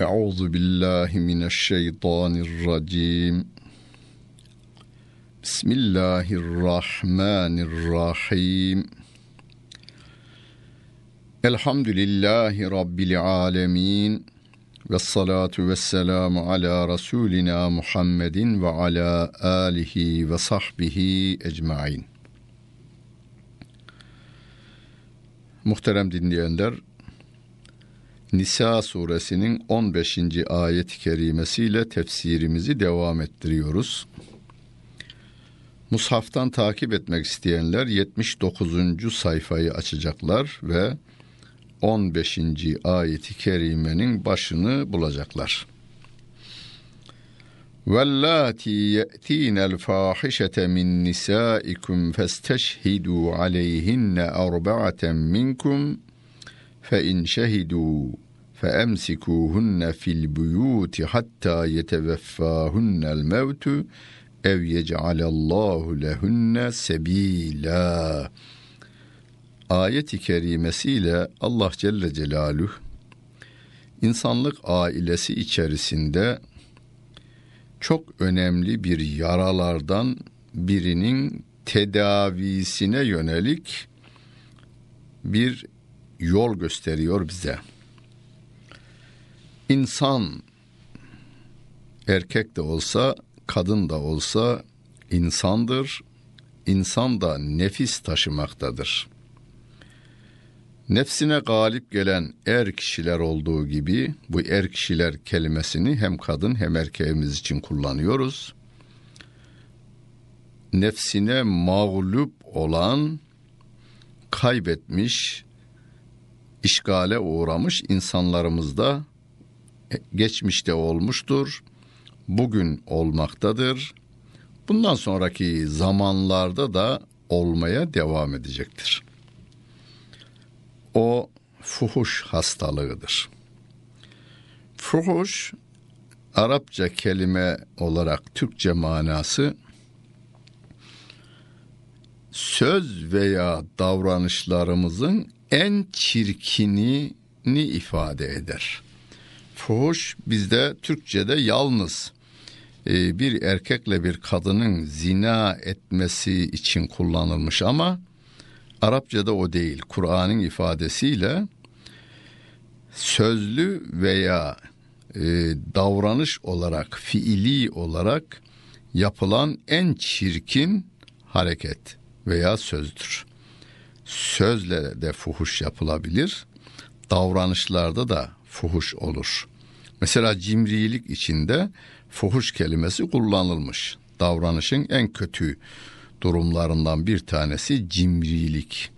Euzu billahi mineşşeytanirracim. Bismillahirrahmanirrahim. Elhamdülillahi Rabbil alemin. Ve salatu ve selamu ala Resulina Muhammedin ve ala alihi ve sahbihi ecmain. Muhterem dinleyenler, Nisa suresinin 15. ayet-i kerimesiyle tefsirimizi devam ettiriyoruz. Mushaftan takip etmek isteyenler 79. sayfayı açacaklar ve 15. ayeti kerimenin başını bulacaklar. Vellati ye'tinel fahişete min nisaikum festeşhidu aleyhinne arba'aten minkum in şehidu fe emsikuhunne fil buyuti hatta yeteveffahunnel mevtu ev yec'alallahu lehunne sebila. Ayet-i kerimesiyle Allah Celle Celaluhu insanlık ailesi içerisinde çok önemli bir yaralardan birinin tedavisine yönelik bir yol gösteriyor bize. İnsan erkek de olsa, kadın da olsa insandır. İnsan da nefis taşımaktadır. Nefsine galip gelen er kişiler olduğu gibi bu er kişiler kelimesini hem kadın hem erkeğimiz için kullanıyoruz. Nefsine mağlup olan, kaybetmiş, işgale uğramış insanlarımızda geçmişte olmuştur. Bugün olmaktadır. Bundan sonraki zamanlarda da olmaya devam edecektir. O fuhuş hastalığıdır. Fuhuş Arapça kelime olarak Türkçe manası söz veya davranışlarımızın en çirkinini ifade eder. Fuhuş bizde Türkçe'de yalnız e, bir erkekle bir kadının zina etmesi için kullanılmış ama Arapçada o değil. Kur'an'ın ifadesiyle sözlü veya e, davranış olarak, fiili olarak yapılan en çirkin hareket veya sözdür. Sözle de fuhuş yapılabilir, davranışlarda da fuhuş olur. Mesela cimrilik içinde fuhuş kelimesi kullanılmış. Davranışın en kötü durumlarından bir tanesi cimrilik.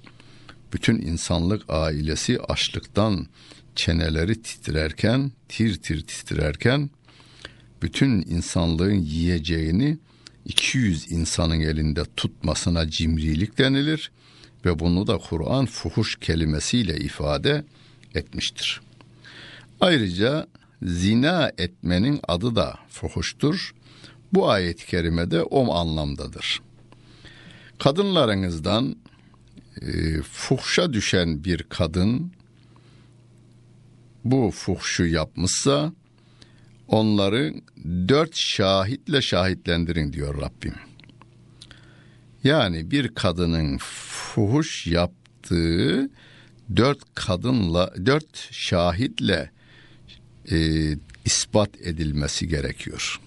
Bütün insanlık ailesi açlıktan çeneleri titrerken, tir tir titrerken bütün insanlığın yiyeceğini 200 insanın elinde tutmasına cimrilik denilir ve bunu da Kur'an fuhuş kelimesiyle ifade etmiştir. Ayrıca zina etmenin adı da fuhuştur. Bu ayet-i kerimede o anlamdadır. Kadınlarınızdan e, fuhşa düşen bir kadın bu fuhşu yapmışsa onları dört şahitle şahitlendirin diyor Rabbim. Yani bir kadının fuhuş yaptığı dört kadınla, dört şahitle e, ispat edilmesi gerekiyor.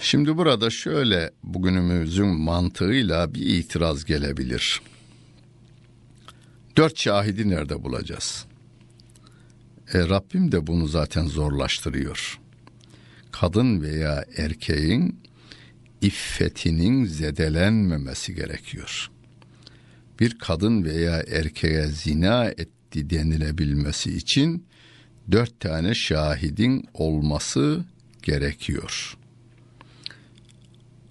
Şimdi burada şöyle bugünümüzün mantığıyla bir itiraz gelebilir. Dört şahidi nerede bulacağız? E, Rabbim de bunu zaten zorlaştırıyor. Kadın veya erkeğin iffetinin zedelenmemesi gerekiyor. Bir kadın veya erkeğe zina etti denilebilmesi için dört tane şahidin olması gerekiyor.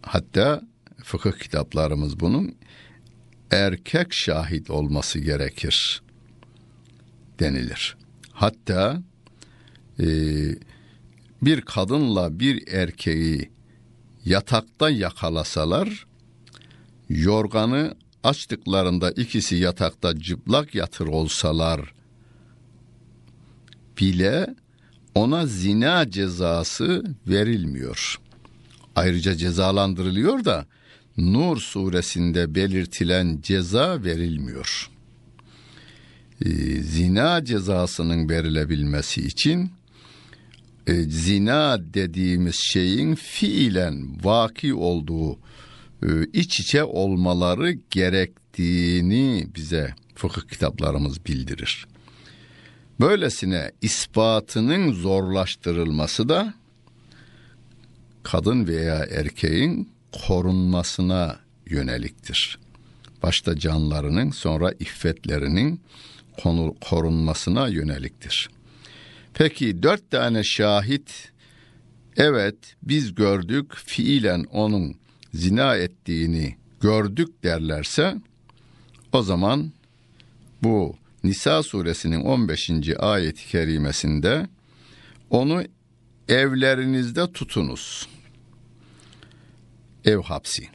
Hatta fıkıh kitaplarımız bunun erkek şahit olması gerekir denilir. Hatta e, bir kadınla bir erkeği yatakta yakalasalar yorganı açtıklarında ikisi yatakta cıplak yatır olsalar bile ona zina cezası verilmiyor. Ayrıca cezalandırılıyor da Nur suresinde belirtilen ceza verilmiyor. Ee, zina cezasının verilebilmesi için e, zina dediğimiz şeyin fiilen vaki olduğu e, iç içe olmaları gerektiğini bize fıkıh kitaplarımız bildirir. Böylesine ispatının zorlaştırılması da kadın veya erkeğin korunmasına yöneliktir. Başta canlarının sonra iffetlerinin korunmasına yöneliktir. Peki dört tane şahit evet biz gördük fiilen onun zina ettiğini gördük derlerse o zaman bu Nisa suresinin 15. ayeti kerimesinde onu evlerinizde tutunuz. Ev hapsi.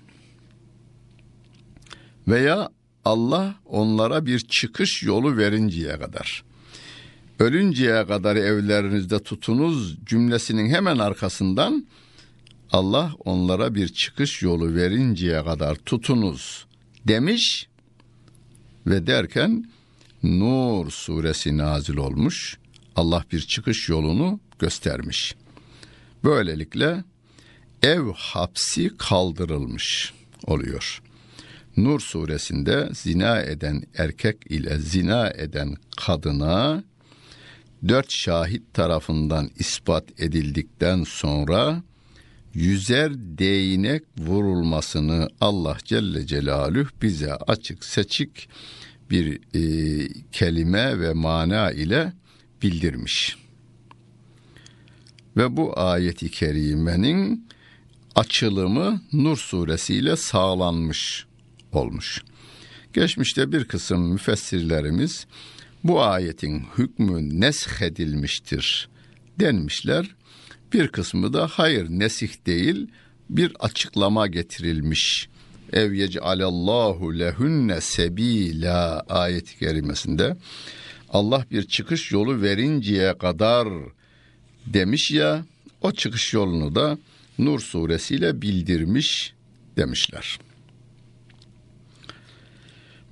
Veya Allah onlara bir çıkış yolu verinceye kadar. Ölünceye kadar evlerinizde tutunuz cümlesinin hemen arkasından Allah onlara bir çıkış yolu verinceye kadar tutunuz demiş ve derken Nur suresi nazil olmuş. Allah bir çıkış yolunu göstermiş. Böylelikle ev hapsi kaldırılmış oluyor. Nur suresinde zina eden erkek ile zina eden kadına dört şahit tarafından ispat edildikten sonra yüzer değnek vurulmasını Allah Celle Celaluhu bize açık seçik bir e, kelime ve mana ile bildirmiş. Ve bu ayeti kerimenin açılımı Nur suresiyle sağlanmış olmuş. Geçmişte bir kısım müfessirlerimiz bu ayetin hükmü nesh edilmiştir denmişler. Bir kısmı da hayır nesih değil bir açıklama getirilmiş. Ev yec'alallahu lehunne sebila ayet-i kerimesinde Allah bir çıkış yolu verinceye kadar demiş ya o çıkış yolunu da Nur suresiyle bildirmiş demişler.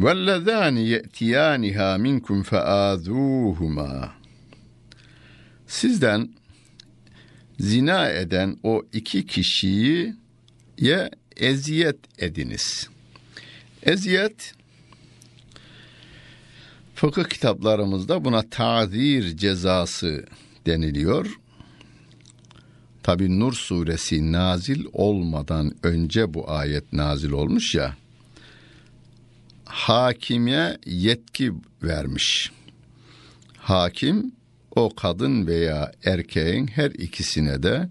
وَالَّذَانِ يَأْتِيَانِهَا مِنْكُمْ فَآذُوهُمَا Sizden zina eden o iki kişiyi ye eziyet ediniz. Eziyet fıkıh kitaplarımızda buna tazir cezası deniliyor. Tabi Nur suresi nazil olmadan önce bu ayet nazil olmuş ya. Hakime yetki vermiş. Hakim o kadın veya erkeğin her ikisine de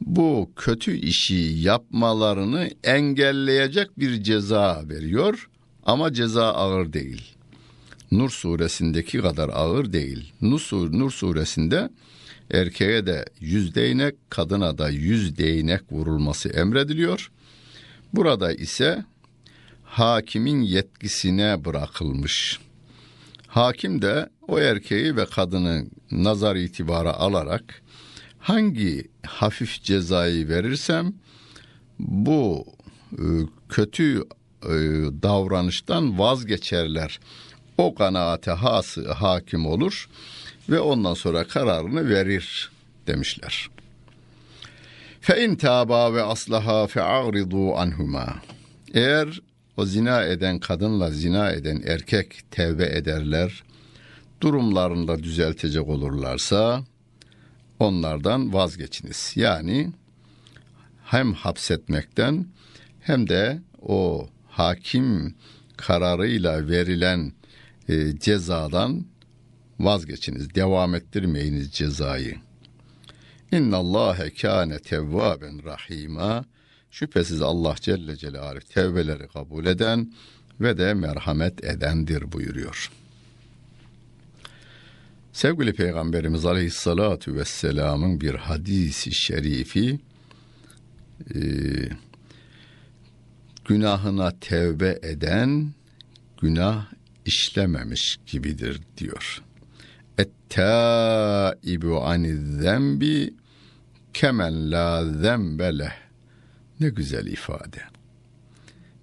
bu kötü işi yapmalarını engelleyecek bir ceza veriyor ama ceza ağır değil. Nur suresindeki kadar ağır değil. Nur, Nur suresinde erkeğe de yüz değnek, kadına da yüz değnek vurulması emrediliyor. Burada ise hakimin yetkisine bırakılmış. Hakim de o erkeği ve kadını nazar itibara alarak hangi hafif cezayı verirsem bu e, kötü e, davranıştan vazgeçerler. O kanaate hası hakim olur ve ondan sonra kararını verir demişler. Fe in taba ve aslaha fe a'ridu anhuma. Eğer o zina eden kadınla zina eden erkek tevbe ederler, durumlarında düzeltecek olurlarsa onlardan vazgeçiniz. Yani hem hapsetmekten hem de o hakim kararıyla verilen e, cezadan vazgeçiniz. Devam ettirmeyiniz cezayı. İnna Allahe kâne tevvâben rahîmâ. Şüphesiz Allah Celle Celaluhu tevbeleri kabul eden ve de merhamet edendir buyuruyor. Sevgili Peygamberimiz Aleyhisselatü Vesselam'ın bir hadisi şerifi e, günahına tevbe eden günah işlememiş gibidir diyor. Et ettaibu aniz-zembi kemen la zembeleh. Ne güzel ifade.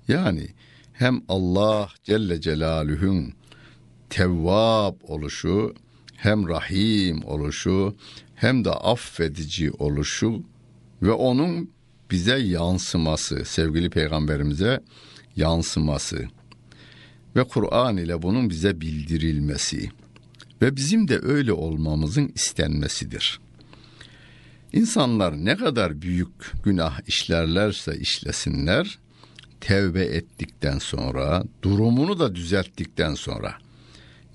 Yani hem Allah Celle Celaluhu'nun tevvab oluşu, hem rahim oluşu, hem de affedici oluşu ve onun bize yansıması, sevgili peygamberimize yansıması ve Kur'an ile bunun bize bildirilmesi ve bizim de öyle olmamızın istenmesidir. İnsanlar ne kadar büyük günah işlerlerse işlesinler, tevbe ettikten sonra, durumunu da düzelttikten sonra,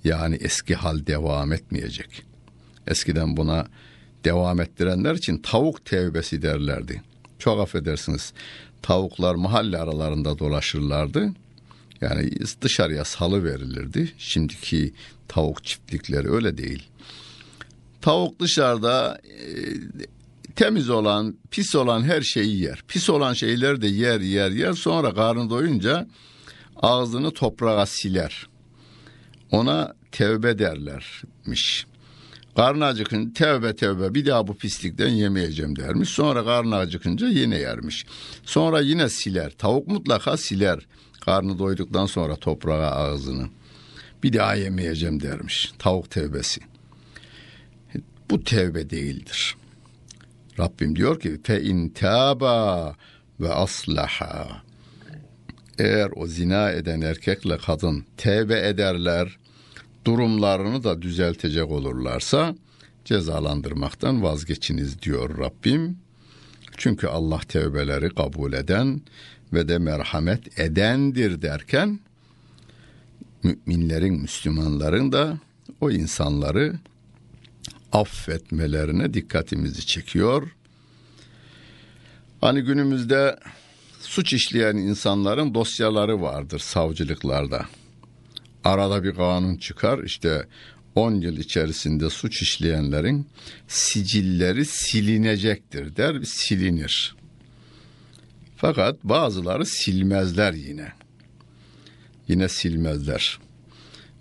yani eski hal devam etmeyecek. Eskiden buna devam ettirenler için tavuk tevbesi derlerdi. Çok affedersiniz, tavuklar mahalle aralarında dolaşırlardı. Yani dışarıya salı verilirdi. Şimdiki tavuk çiftlikleri öyle değil. Tavuk dışarıda e, temiz olan, pis olan her şeyi yer. Pis olan şeyler de yer yer yer. Sonra karnı doyunca ağzını toprağa siler. Ona tevbe derlermiş. Karnı acıkınca tevbe tevbe bir daha bu pislikten yemeyeceğim dermiş. Sonra karnı acıkınca yine yermiş. Sonra yine siler. Tavuk mutlaka siler. Karnı doyduktan sonra toprağa ağzını. Bir daha yemeyeceğim dermiş. Tavuk tevbesi. Bu tevbe değildir. Rabbim diyor ki fe in taba ve aslaha. Eğer o zina eden erkekle kadın tevbe ederler, durumlarını da düzeltecek olurlarsa cezalandırmaktan vazgeçiniz diyor Rabbim. Çünkü Allah tevbeleri kabul eden ve de merhamet edendir derken müminlerin, Müslümanların da o insanları affetmelerine dikkatimizi çekiyor. Hani günümüzde suç işleyen insanların dosyaları vardır savcılıklarda. Arada bir kanun çıkar işte 10 yıl içerisinde suç işleyenlerin sicilleri silinecektir der silinir. Fakat bazıları silmezler yine. Yine silmezler.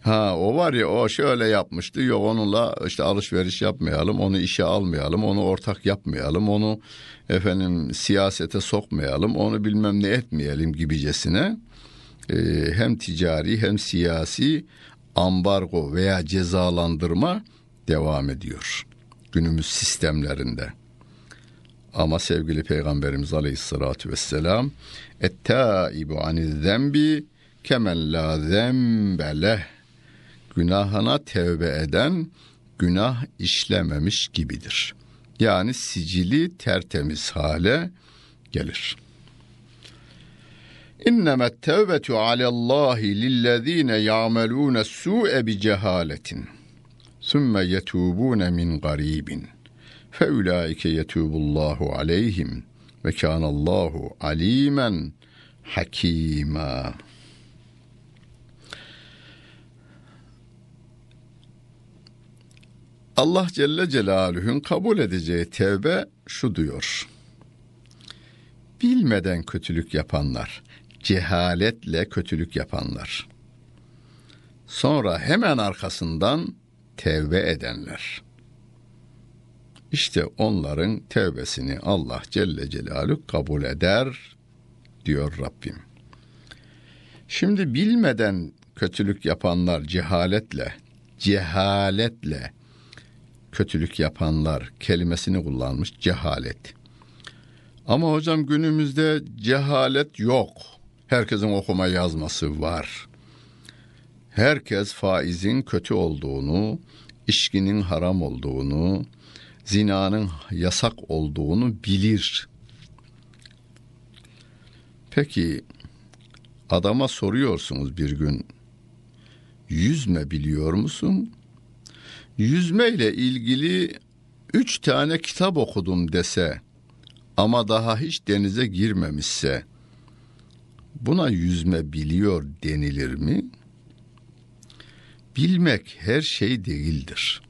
Ha o var ya o şöyle yapmıştı. Yok onunla işte alışveriş yapmayalım, onu işe almayalım, onu ortak yapmayalım, onu efendim siyasete sokmayalım, onu bilmem ne etmeyelim gibicesine e, hem ticari hem siyasi ambargo veya cezalandırma devam ediyor günümüz sistemlerinde. Ama sevgili Peygamberimiz Aleyhisselatü Vesselam ettaibu aniz zembi kemen la zembeleh günahına tevbe eden günah işlememiş gibidir. Yani sicili tertemiz hale gelir. İnnemet tevbetu alallahi lillezine ya'melune su'e bi cehaletin. Sümme yetubune min garibin. Feulaike yetubullahu aleyhim ve kânallahu alimen hakîmâ. Allah Celle Celaluhu'nun kabul edeceği tevbe şu diyor. Bilmeden kötülük yapanlar, cehaletle kötülük yapanlar. Sonra hemen arkasından tevbe edenler. İşte onların tevbesini Allah Celle Celaluhu kabul eder diyor Rabbim. Şimdi bilmeden kötülük yapanlar cehaletle, cehaletle kötülük yapanlar kelimesini kullanmış cehalet. Ama hocam günümüzde cehalet yok. Herkesin okuma yazması var. Herkes faizin kötü olduğunu, içkinin haram olduğunu, zinanın yasak olduğunu bilir. Peki adama soruyorsunuz bir gün yüzme biliyor musun? Yüzme ile ilgili üç tane kitap okudum dese ama daha hiç denize girmemişse buna yüzme biliyor denilir mi? Bilmek her şey değildir.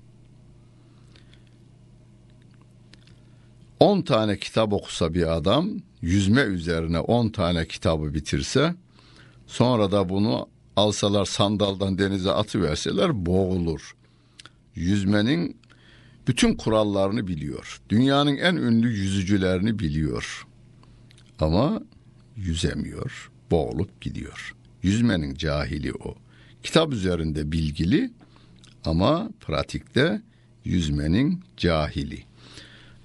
On tane kitap okusa bir adam, yüzme üzerine on tane kitabı bitirse, sonra da bunu alsalar sandaldan denize atıverseler boğulur. Yüzmenin bütün kurallarını biliyor. Dünyanın en ünlü yüzücülerini biliyor. Ama yüzemiyor, boğulup gidiyor. Yüzmenin cahili o. Kitap üzerinde bilgili ama pratikte yüzmenin cahili.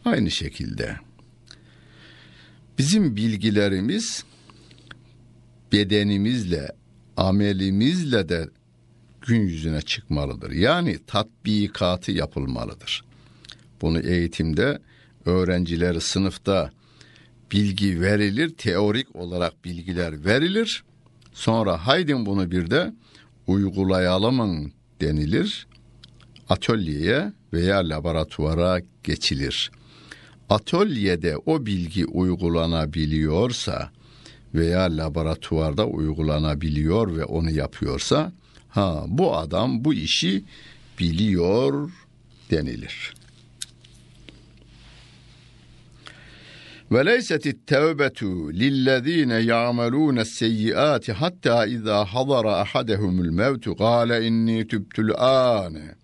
Aynı şekilde bizim bilgilerimiz bedenimizle, amelimizle de gün yüzüne çıkmalıdır. Yani tatbikatı yapılmalıdır. Bunu eğitimde öğrencileri sınıfta bilgi verilir, teorik olarak bilgiler verilir. Sonra haydin bunu bir de uygulayalım denilir. Atölyeye veya laboratuvara geçilir. Atölyede o bilgi uygulanabiliyorsa veya laboratuvarda uygulanabiliyor ve onu yapıyorsa ha bu adam bu işi biliyor denilir. Ve leyset tevbetu lillezine ya'malun seyyiati hatta iza hadara ahadehumul mevtu kâle inni tübtül âne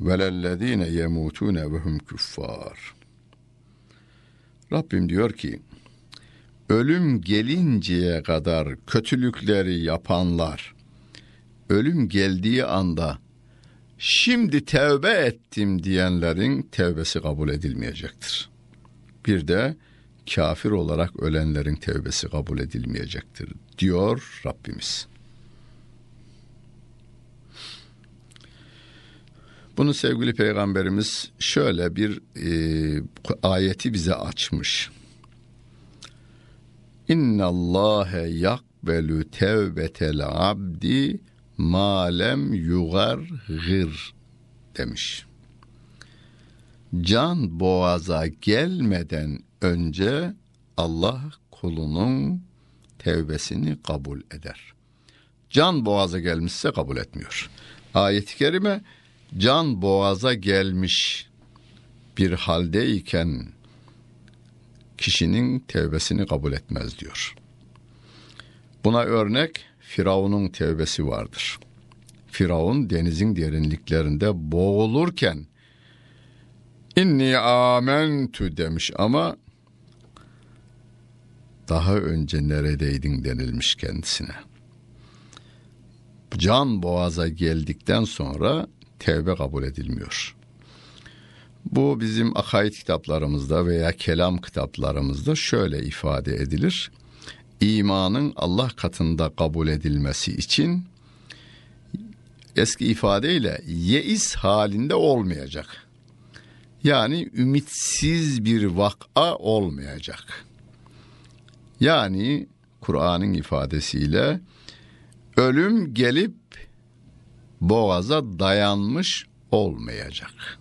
velellezine yemutune ve hum küffar. Rabbim diyor ki ölüm gelinceye kadar kötülükleri yapanlar ölüm geldiği anda şimdi tevbe ettim diyenlerin tevbesi kabul edilmeyecektir. Bir de kafir olarak ölenlerin tevbesi kabul edilmeyecektir diyor Rabbimiz. Bunu sevgili peygamberimiz şöyle bir e, ayeti bize açmış. İnna Allahe yakbelu tevbetel abdi malem yugar gır demiş. Can boğaza gelmeden önce Allah kulunun tevbesini kabul eder. Can boğaza gelmişse kabul etmiyor. Ayet-i kerime can boğaza gelmiş bir haldeyken kişinin tevbesini kabul etmez diyor. Buna örnek Firavun'un tevbesi vardır. Firavun denizin derinliklerinde boğulurken inni amentü demiş ama daha önce neredeydin denilmiş kendisine. Can boğaza geldikten sonra tevbe kabul edilmiyor. Bu bizim akaid kitaplarımızda veya kelam kitaplarımızda şöyle ifade edilir. İmanın Allah katında kabul edilmesi için eski ifadeyle yeis halinde olmayacak. Yani ümitsiz bir vaka olmayacak. Yani Kur'an'ın ifadesiyle ölüm gelip boğaza dayanmış olmayacak.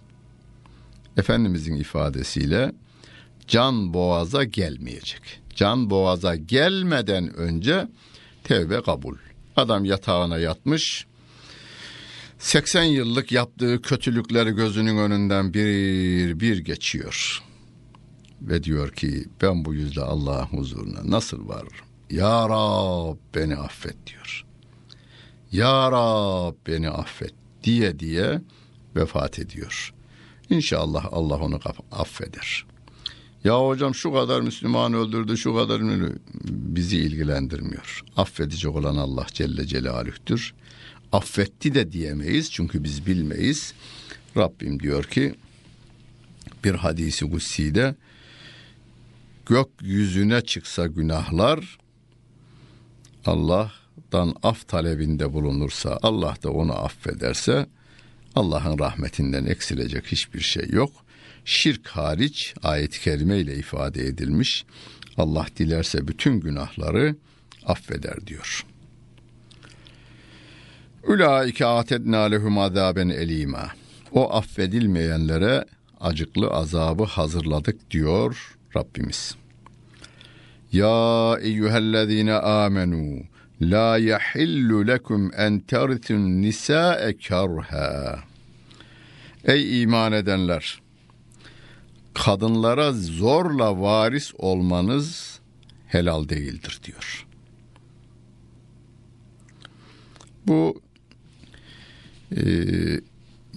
Efendimizin ifadesiyle can boğaza gelmeyecek. Can boğaza gelmeden önce tevbe kabul. Adam yatağına yatmış. 80 yıllık yaptığı kötülükleri gözünün önünden bir bir geçiyor. Ve diyor ki ben bu yüzle Allah'ın huzuruna nasıl varırım? Ya Rab beni affet diyor. Ya Rab beni affet diye diye vefat ediyor. İnşallah Allah onu affeder. Ya hocam şu kadar Müslüman öldürdü, şu kadar bizi ilgilendirmiyor. Affedecek olan Allah Celle Celaluh'tür. Affetti de diyemeyiz çünkü biz bilmeyiz. Rabbim diyor ki bir hadisi kutsi'de gökyüzüne çıksa günahlar Allah'tan af talebinde bulunursa Allah da onu affederse Allah'ın rahmetinden eksilecek hiçbir şey yok. Şirk hariç ayet-i kerime ile ifade edilmiş. Allah dilerse bütün günahları affeder diyor. Ulaike atedna lehum azaben elima. O affedilmeyenlere acıklı azabı hazırladık diyor Rabbimiz. Ya eyyühellezine amenu La yahillu lekum en terithun nisa'e karha. Ey iman edenler! Kadınlara zorla varis olmanız helal değildir diyor. Bu e,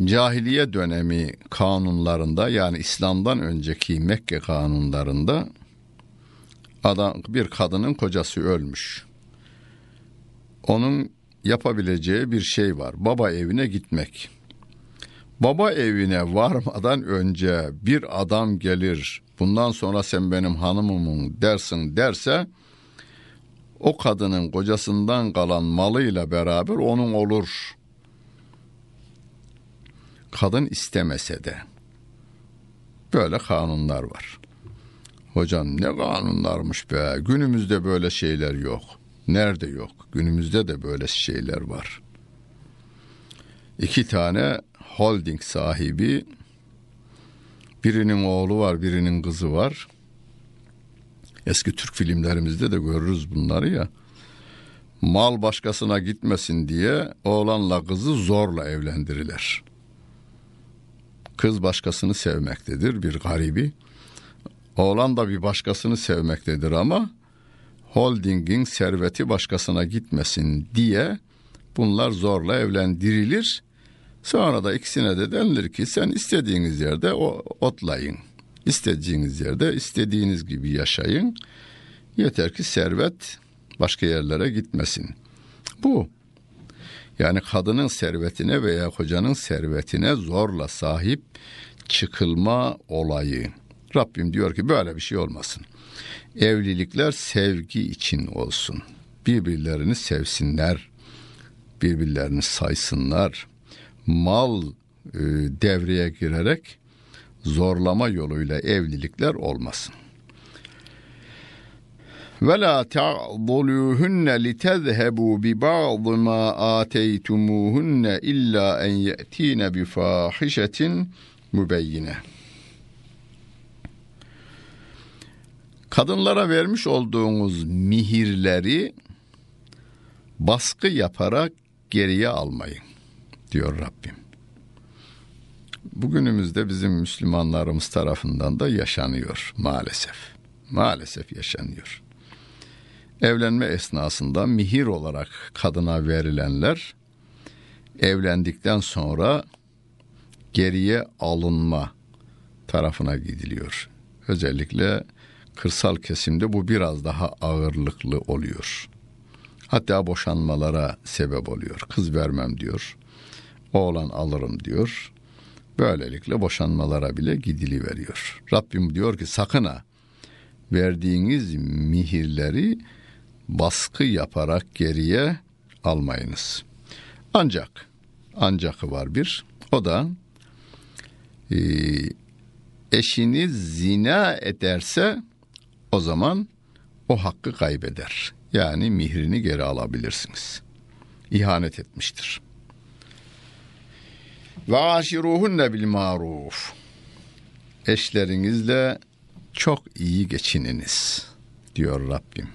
cahiliye dönemi kanunlarında yani İslam'dan önceki Mekke kanunlarında adam bir kadının kocası ölmüş. Onun yapabileceği bir şey var. Baba evine gitmek. Baba evine varmadan önce bir adam gelir. Bundan sonra sen benim hanımımın dersin derse o kadının kocasından kalan malıyla beraber onun olur. Kadın istemese de. Böyle kanunlar var. Hocam ne kanunlarmış be. Günümüzde böyle şeyler yok. Nerede yok? Günümüzde de böyle şeyler var. İki tane holding sahibi birinin oğlu var, birinin kızı var. Eski Türk filmlerimizde de görürüz bunları ya. Mal başkasına gitmesin diye oğlanla kızı zorla evlendiriler. Kız başkasını sevmektedir bir garibi. Oğlan da bir başkasını sevmektedir ama holdingin serveti başkasına gitmesin diye bunlar zorla evlendirilir. Sonra da ikisine de denilir ki sen istediğiniz yerde o otlayın. İstediğiniz yerde istediğiniz gibi yaşayın. Yeter ki servet başka yerlere gitmesin. Bu yani kadının servetine veya kocanın servetine zorla sahip çıkılma olayı. Rabbim diyor ki böyle bir şey olmasın. Evlilikler sevgi için olsun. Birbirlerini sevsinler. Birbirlerini saysınlar. Mal e, devreye girerek zorlama yoluyla evlilikler olmasın. Ve la ta'duluhunne litezhebu bi ba'd ma ateytumuhunne illa en ye'tine bi fahişetin mübeyyine. Kadınlara vermiş olduğunuz mihirleri baskı yaparak geriye almayın diyor Rabbim. Bugünümüzde bizim Müslümanlarımız tarafından da yaşanıyor maalesef. Maalesef yaşanıyor. Evlenme esnasında mihir olarak kadına verilenler evlendikten sonra geriye alınma tarafına gidiliyor. Özellikle kırsal kesimde bu biraz daha ağırlıklı oluyor. Hatta boşanmalara sebep oluyor. Kız vermem diyor. Oğlan alırım diyor. Böylelikle boşanmalara bile gidili veriyor. Rabbim diyor ki sakın ha verdiğiniz mihirleri baskı yaparak geriye almayınız. Ancak ancak var bir o da e, eşiniz zina ederse o zaman o hakkı kaybeder. Yani mihrini geri alabilirsiniz. İhanet etmiştir. Ve aşiruhunne bil maruf. Eşlerinizle çok iyi geçininiz diyor Rabbim.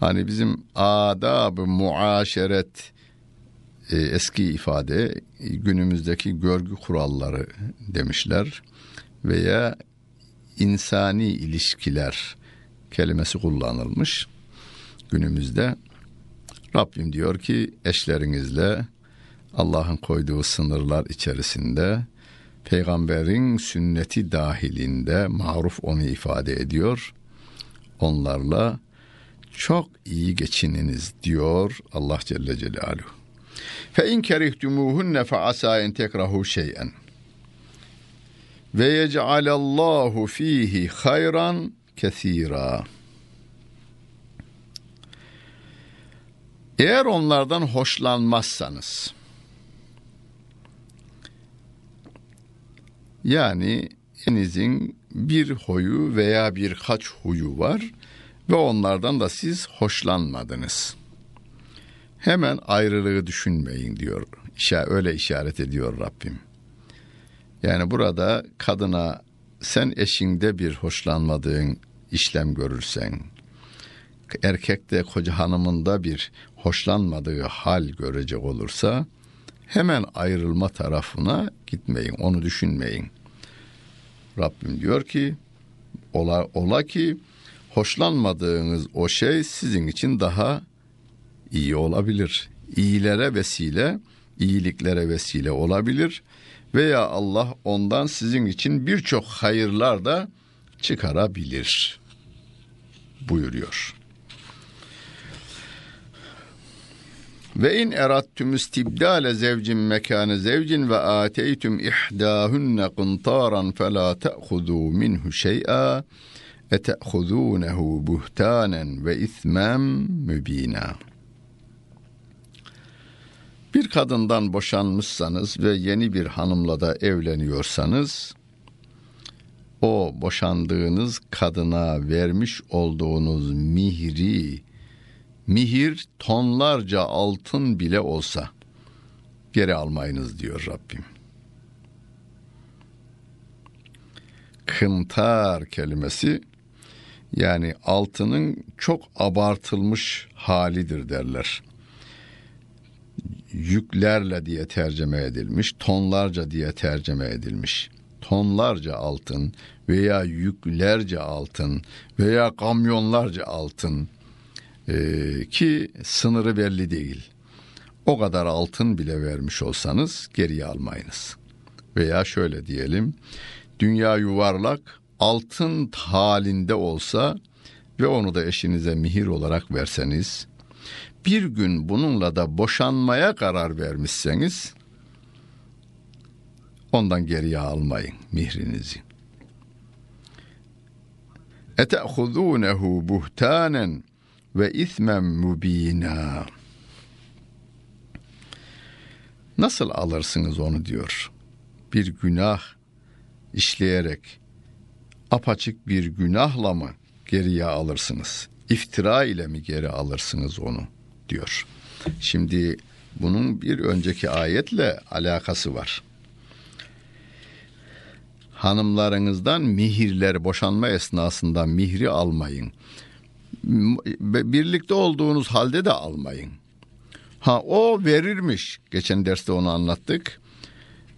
Hani bizim adab-ı muaşeret e, eski ifade günümüzdeki görgü kuralları demişler veya insani ilişkiler kelimesi kullanılmış günümüzde. Rabbim diyor ki eşlerinizle Allah'ın koyduğu sınırlar içerisinde peygamberin sünneti dahilinde maruf onu ifade ediyor. Onlarla çok iyi geçininiz diyor Allah Celle Celaluhu. Fe in kerihtumuhunne fe asa en tekrahu şey'en ve yec'alallahu fihi hayran kesira. Eğer onlardan hoşlanmazsanız yani enizin bir huyu veya birkaç huyu var ve onlardan da siz hoşlanmadınız. Hemen ayrılığı düşünmeyin diyor. Öyle işaret ediyor Rabbim. Yani burada kadına sen eşinde bir hoşlanmadığın işlem görürsen, erkekte koca hanımında bir hoşlanmadığı hal görecek olursa hemen ayrılma tarafına gitmeyin, onu düşünmeyin. Rabbim diyor ki ola, ola ki hoşlanmadığınız o şey sizin için daha iyi olabilir. İyilere vesile iyiliklere vesile olabilir veya Allah ondan sizin için birçok hayırlar da çıkarabilir buyuruyor. Ve in erattüm istibdale zevcin mekane zevcin ve ateytüm ihdahunne qıntaran fela te'hudu minhu şey'a ete'hudunehu buhtanen ve ismem mübina. Bir kadından boşanmışsanız ve yeni bir hanımla da evleniyorsanız, o boşandığınız kadına vermiş olduğunuz mihri, mihir tonlarca altın bile olsa geri almayınız diyor Rabbim. Kıntar kelimesi yani altının çok abartılmış halidir derler. Yüklerle diye tercüme edilmiş, tonlarca diye tercüme edilmiş. Tonlarca altın veya yüklerce altın veya kamyonlarca altın ee, ki sınırı belli değil. O kadar altın bile vermiş olsanız geriye almayınız. Veya şöyle diyelim, dünya yuvarlak altın halinde olsa ve onu da eşinize mihir olarak verseniz, bir gün bununla da boşanmaya karar vermişseniz, ondan geriye almayın mihrinizi. Ete'hudunehu buhtanen ve ismen mubina. Nasıl alırsınız onu diyor. Bir günah işleyerek apaçık bir günahla mı geriye alırsınız? İftira ile mi geri alırsınız onu diyor. Şimdi bunun bir önceki ayetle alakası var. Hanımlarınızdan mihirleri boşanma esnasında mihri almayın birlikte olduğunuz halde de almayın. Ha o verirmiş. Geçen derste onu anlattık.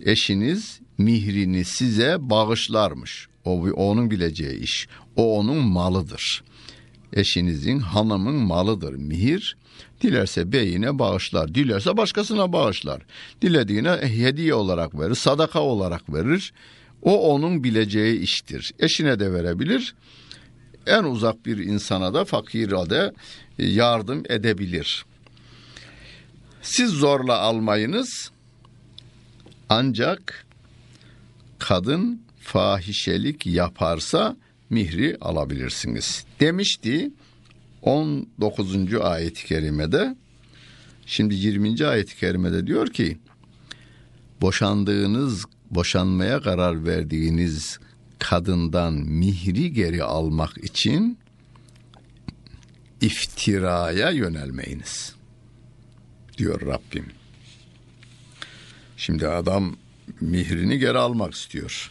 Eşiniz mihrini size bağışlarmış. O onun bileceği iş. O onun malıdır. Eşinizin hanımın malıdır mihir. Dilerse beyine bağışlar, dilerse başkasına bağışlar. Dilediğine hediye olarak verir, sadaka olarak verir. O onun bileceği iştir. Eşine de verebilir, en uzak bir insana da fakire de yardım edebilir. Siz zorla almayınız ancak kadın fahişelik yaparsa mihri alabilirsiniz demişti 19. ayet-i kerimede. Şimdi 20. ayet-i kerimede diyor ki boşandığınız boşanmaya karar verdiğiniz kadından mihri geri almak için iftiraya yönelmeyiniz diyor Rabbim. Şimdi adam mihrini geri almak istiyor.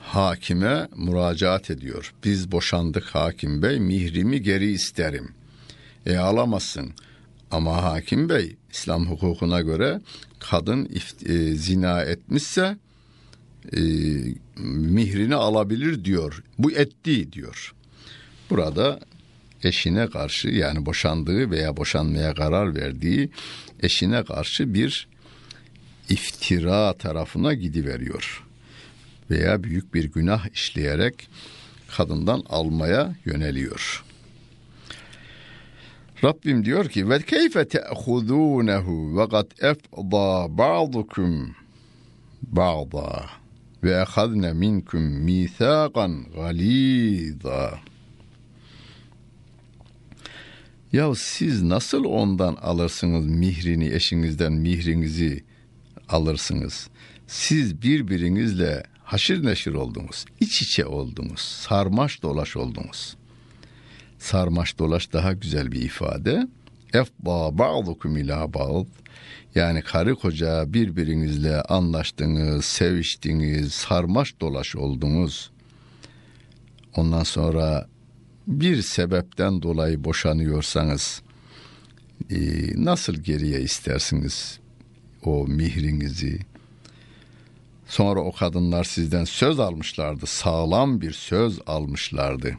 Hakime müracaat ediyor. Biz boşandık hakim bey mihrimi geri isterim. E alamazsın. Ama hakim bey İslam hukukuna göre kadın ift- e, zina etmişse e, mihrini alabilir diyor. Bu etti diyor. Burada eşine karşı yani boşandığı veya boşanmaya karar verdiği eşine karşı bir iftira tarafına gidiveriyor. Veya büyük bir günah işleyerek kadından almaya yöneliyor. Rabbim diyor ki ve keyfe te'hudunehu ve kad efda ba'dukum ba'da ve ehadne minkum mithaqan galiza. Ya siz nasıl ondan alırsınız mihrini, eşinizden mihrinizi alırsınız? Siz birbirinizle haşır neşir oldunuz, iç içe oldunuz, sarmaş dolaş oldunuz. Sarmaş dolaş daha güzel bir ifade. Efba ba'dukum ila ba'd. Yani karı koca birbirinizle anlaştınız, seviştiniz, sarmaş dolaş oldunuz. Ondan sonra bir sebepten dolayı boşanıyorsanız e, nasıl geriye istersiniz o mihrinizi? Sonra o kadınlar sizden söz almışlardı, sağlam bir söz almışlardı.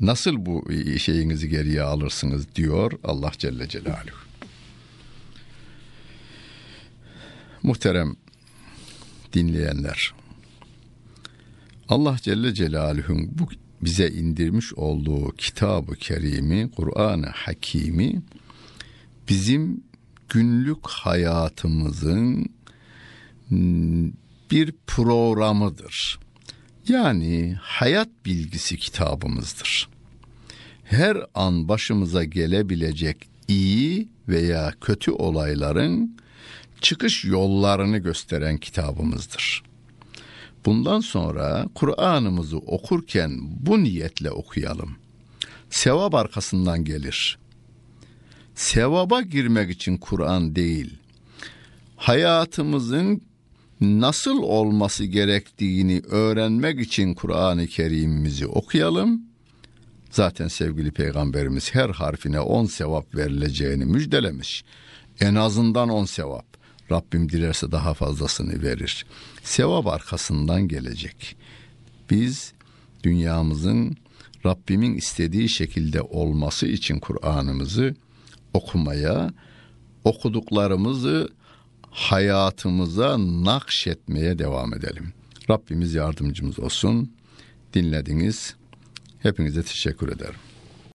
Nasıl bu şeyinizi geriye alırsınız diyor Allah Celle Celaluhu. Muhterem dinleyenler. Allah Celle Celaluhu'nun bu bize indirmiş olduğu kitabı kerimi, Kur'an-ı Hakimi bizim günlük hayatımızın bir programıdır. Yani hayat bilgisi kitabımızdır. Her an başımıza gelebilecek iyi veya kötü olayların çıkış yollarını gösteren kitabımızdır. Bundan sonra Kur'an'ımızı okurken bu niyetle okuyalım. Sevap arkasından gelir. Sevaba girmek için Kur'an değil, hayatımızın nasıl olması gerektiğini öğrenmek için Kur'an-ı Kerim'imizi okuyalım. Zaten sevgili peygamberimiz her harfine on sevap verileceğini müjdelemiş. En azından on sevap. Rabbim dilerse daha fazlasını verir. Sevap arkasından gelecek. Biz dünyamızın Rabbimin istediği şekilde olması için Kur'an'ımızı okumaya, okuduklarımızı hayatımıza nakşetmeye devam edelim. Rabbimiz yardımcımız olsun. Dinlediniz. Hepinize teşekkür ederim.